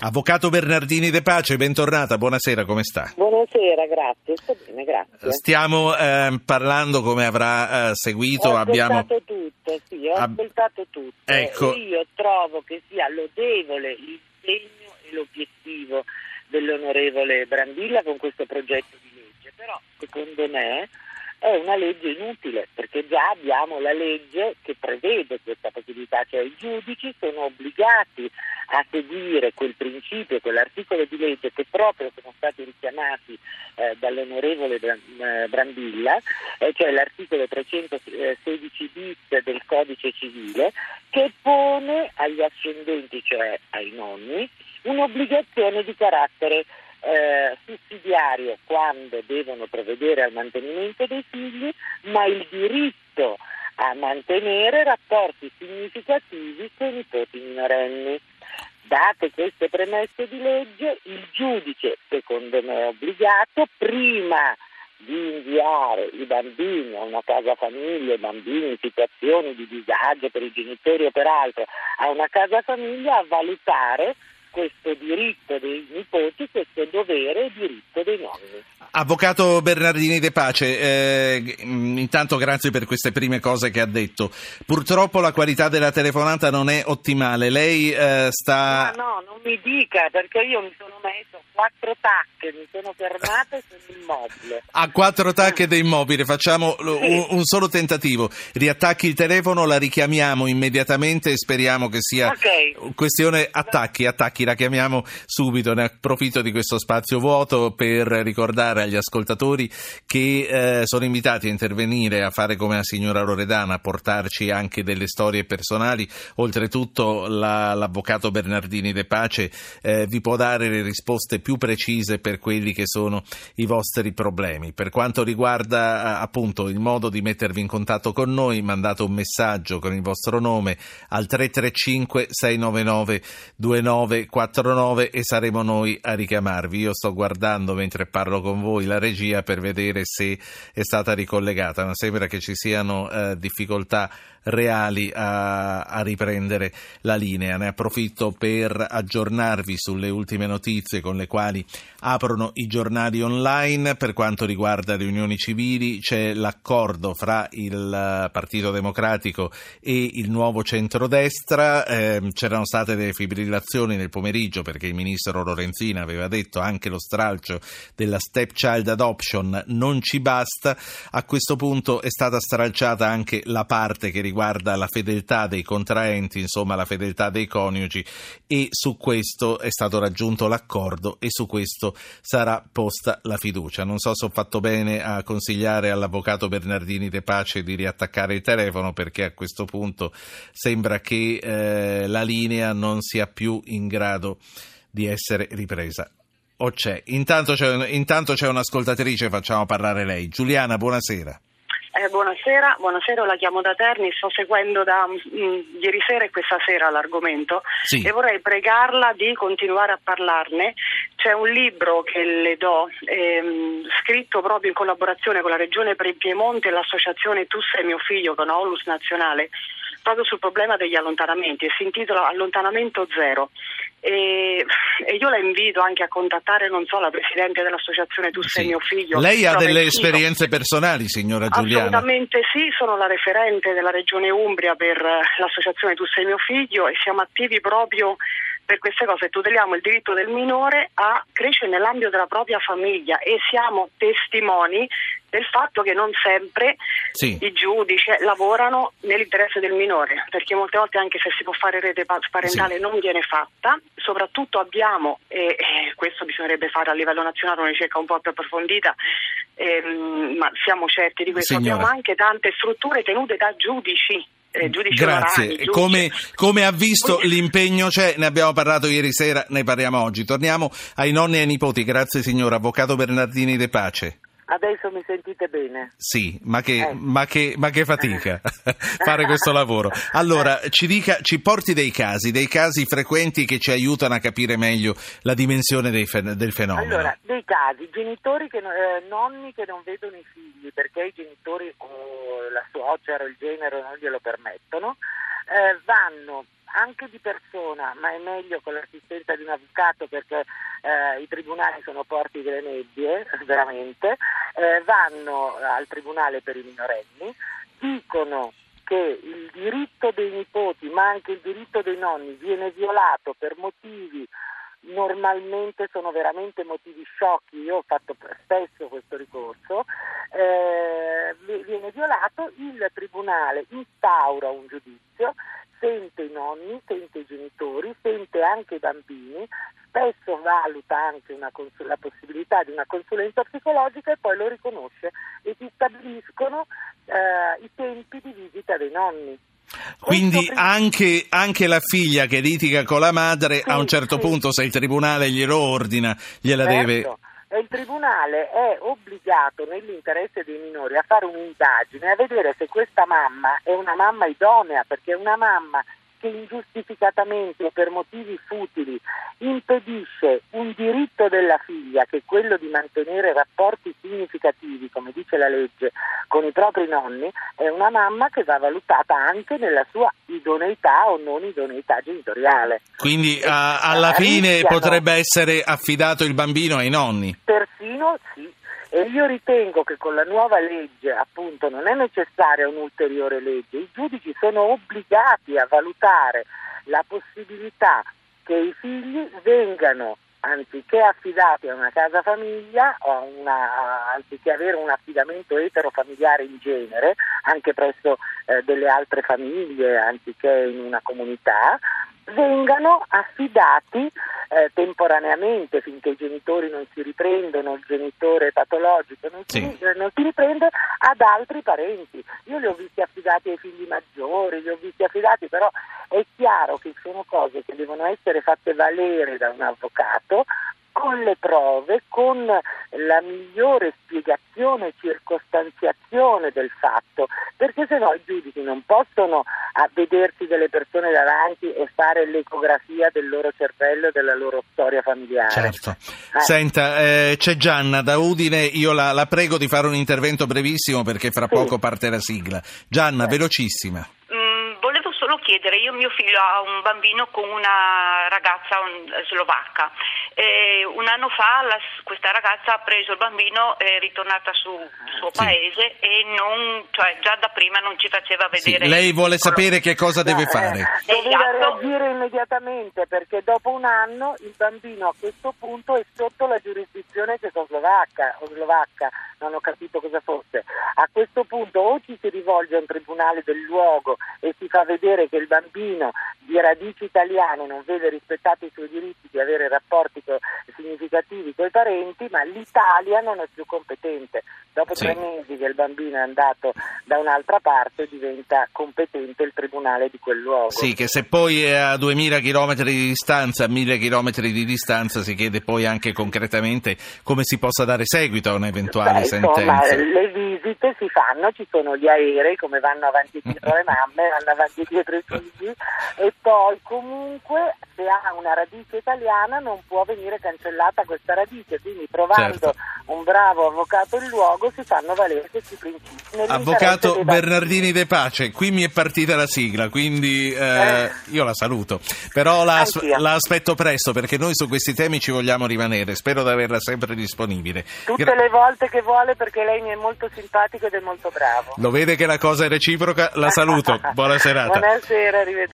Avvocato Bernardini De Pace, bentornata, buonasera, come sta? Buonasera, grazie, sto bene, grazie. Stiamo eh, parlando, come avrà eh, seguito, ho abbiamo... ascoltato tutto, sì, ho Ab- ascoltato tutto. Ecco. Io trovo che sia lodevole l'impegno e l'obiettivo dell'onorevole Brambilla con questo progetto di legge, però secondo me è una legge inutile perché già abbiamo la legge che prevede questa possibilità, cioè i giudici sono obbligati a seguire quel principio, quell'articolo di legge che proprio sono stati richiamati eh, dall'onorevole eh, Brambilla, eh, cioè l'articolo 316 bis del codice civile, che pone agli ascendenti, cioè ai nonni, un'obbligazione di carattere eh, sussidiario quando devono provvedere al mantenimento dei figli, ma il diritto a mantenere rapporti significativi con i nipoti minorenni. Date queste premesse di legge, il giudice, secondo me, è obbligato prima di inviare i bambini a una casa famiglia, i bambini in situazioni di disagio per i genitori o per altro, a una casa famiglia a valutare questo diritto dei nipoti, questo dovere e diritto dei nonni. Avvocato Bernardini De Pace, eh, intanto grazie per queste prime cose che ha detto. Purtroppo la qualità della telefonata non è ottimale. Lei eh, sta. No, no, non mi dica perché io mi sono messo quattro tacche, mi sono fermata e sono immobile. A quattro tacche da immobile, facciamo un, un, solo tentativo. Riattacchi il telefono, la richiamiamo immediatamente e speriamo che sia okay. questione attacchi, attacchi, la chiamiamo subito. Ne approfitto di questo spazio vuoto per ricordare agli ascoltatori che eh, sono invitati a intervenire, a fare come la signora Loredana, a portarci anche delle storie personali. Oltretutto la, l'avvocato Bernardini De Pace eh, vi può dare le risposte più precise per quelli che sono i vostri problemi. Per quanto riguarda appunto il modo di mettervi in contatto con noi, mandate un messaggio con il vostro nome al 335 699 2949 e saremo noi a richiamarvi. Io sto guardando mentre parlo con voi la regia per vedere se è stata ricollegata, ma sembra che ci siano eh, difficoltà reali a, a, riprendere la linea. Ne approfitto per aggiornarvi sulle ultime notizie con le quali aprono i giornali online. Per quanto riguarda le unioni civili c'è l'accordo fra il Partito Democratico e il nuovo centrodestra. Eh, c'erano state delle fibrillazioni nel pomeriggio perché il ministro Lorenzina aveva detto anche lo stralcio della stepchild adoption non ci basta. A questo punto è stata stralciata anche la parte che riguarda la fedeltà dei contraenti, insomma la fedeltà dei coniugi e su questo è stato raggiunto l'accordo e su questo sarà posta la fiducia. Non so se ho fatto bene a consigliare all'avvocato Bernardini De Pace di riattaccare il telefono perché a questo punto sembra che eh, la linea non sia più in grado di essere ripresa. O c'è? Intanto c'è, intanto c'è un'ascoltatrice, facciamo parlare lei. Giuliana, buonasera. Eh, buonasera, buonasera, la chiamo da Terni, sto seguendo da mh, mm, ieri sera e questa sera l'argomento sì. e vorrei pregarla di continuare a parlarne. C'è un libro che le do, ehm, scritto proprio in collaborazione con la Regione Piemonte e l'associazione Tu sei mio figlio con Aulus Nazionale, proprio sul problema degli allontanamenti e si intitola Allontanamento Zero. E, e, io la invito anche a contattare, non so, la Presidente dell'Associazione Tu sei sì. mio figlio. Lei ha delle esperienze personali, signora Giuliana? Assolutamente sì, sono la referente della Regione Umbria per l'Associazione Tu sei mio figlio e siamo attivi proprio per queste cose tuteliamo il diritto del minore a crescere nell'ambito della propria famiglia e siamo testimoni del fatto che non sempre sì. i giudici lavorano nell'interesse del minore, perché molte volte anche se si può fare rete parentale sì. non viene fatta, soprattutto abbiamo, e, questo bisognerebbe fare a livello nazionale una ricerca un po' più approfondita, ehm, ma siamo certi di questo, Signora. abbiamo anche tante strutture tenute da giudici eh, Grazie. Orani, come, come, ha visto l'impegno c'è, ne abbiamo parlato ieri sera, ne parliamo oggi. Torniamo ai nonni e ai nipoti. Grazie signora Avvocato Bernardini De Pace. Adesso mi sentite bene? Sì, ma che, eh. ma che, ma che fatica fare questo lavoro. Allora, ci, dica, ci porti dei casi, dei casi frequenti che ci aiutano a capire meglio la dimensione fen- del fenomeno. Allora, dei casi, genitori che, eh, nonni che non vedono i figli perché i genitori o la suocera o il genero non glielo permettono, eh, vanno anche di persona, ma è meglio con l'assistenza di un avvocato perché eh, i tribunali sono porti delle nebbie, veramente, eh, vanno al tribunale per i minorenni, dicono che il diritto dei nipoti, ma anche il diritto dei nonni viene violato per motivi normalmente sono veramente motivi sciocchi, io ho fatto spesso questo ricorso, eh, viene violato, il Tribunale instaura un giudizio, sente i nonni, sente i genitori, sente anche i bambini, spesso valuta anche cons- la possibilità di una consulenza psicologica e poi lo riconosce e si stabiliscono eh, i tempi di visita dei nonni. Quindi anche, anche, la figlia che litiga con la madre sì, a un certo sì. punto se il tribunale glielo ordina gliela certo. deve... E il tribunale è obbligato nell'interesse dei minori a fare un'indagine, a vedere se questa mamma è una mamma idonea, perché una mamma che ingiustificatamente o per motivi futili impedisce un diritto della figlia, che è quello di mantenere rapporti significativi, come dice la legge, con i propri nonni, è una mamma che va valutata anche nella sua idoneità o non idoneità genitoriale. Quindi a, alla fine potrebbe essere affidato il bambino ai nonni. Persino sì. E io ritengo che con la nuova legge, appunto, non è necessaria un'ulteriore legge, i giudici sono obbligati a valutare la possibilità che i figli vengano anziché affidati a una casa famiglia una, anziché avere un affidamento eterofamiliare in genere, anche presso eh, delle altre famiglie, anziché in una comunità, vengano affidati eh, temporaneamente finché i genitori non si riprendono, il genitore patologico non, Sì. si, eh, non si riprende ad altri parenti. Io li ho visti affidati ai figli maggiori, li ho visti affidati, però è chiaro che sono cose che devono essere fatte valere da un avvocato con le prove, con la migliore spiegazione e circostanziazione del fatto, perché se no i giudici non possono vedersi delle persone davanti e fare l'ecografia del loro cervello e della loro storia familiare. Certo. Eh. Senta, eh, c'è Gianna da Udine, io la, la prego di fare un intervento brevissimo perché fra Sì. poco parte la sigla. Gianna, Eh. velocissima. Mm, volevo solo chiedere, io mio figlio ha un bambino con una ragazza un- slovacca. E un anno fa la- questa ragazza ha preso il bambino, è ritornata sul suo Sì. paese e non, cioè, già da prima non ci faceva Sì, vedere. lei vuole sapere che cosa deve No, eh, fare. doveva Esatto. reagire immediatamente perché dopo un anno il bambino a questo punto è sotto la giurisdizione cecoslovacca o slovacca, non ho capito cosa fosse. A questo punto o ci si rivolge a un tribunale del luogo e si fa vedere che il bambino di radici italiane non vede rispettati i suoi diritti di avere rapporti co- significativi con i parenti, ma l'Italia non è più competente. Dopo Sì. tre mesi che il bambino è andato da un'altra parte diventa competente il tribunale di quel luogo. Sì, che se poi è a 2000 km di distanza, a 1000 km di distanza, si chiede poi anche concretamente come si possa dare seguito a un'eventuale Beh, insomma, sentenza. le visite si fanno, ci sono gli aerei come vanno avanti dietro le mamme, vanno avanti dietro i figli e poi comunque se ha una radice italiana non può venire cancellata questa radice, quindi trovando Certo. un bravo avvocato in luogo si fanno valere questi principi. Avvocato. Bernardini De Pace, qui mi è partita la sigla, quindi eh, Eh. io la saluto. Però la, la aspetto presto perché noi su questi temi ci vogliamo rimanere. Spero di averla sempre disponibile. Tutte Gra- le volte che vuole perché lei mi è molto simpatico ed è molto bravo. Lo vede che la cosa è reciproca? La saluto. Buona serata. Buonasera, arrivederci.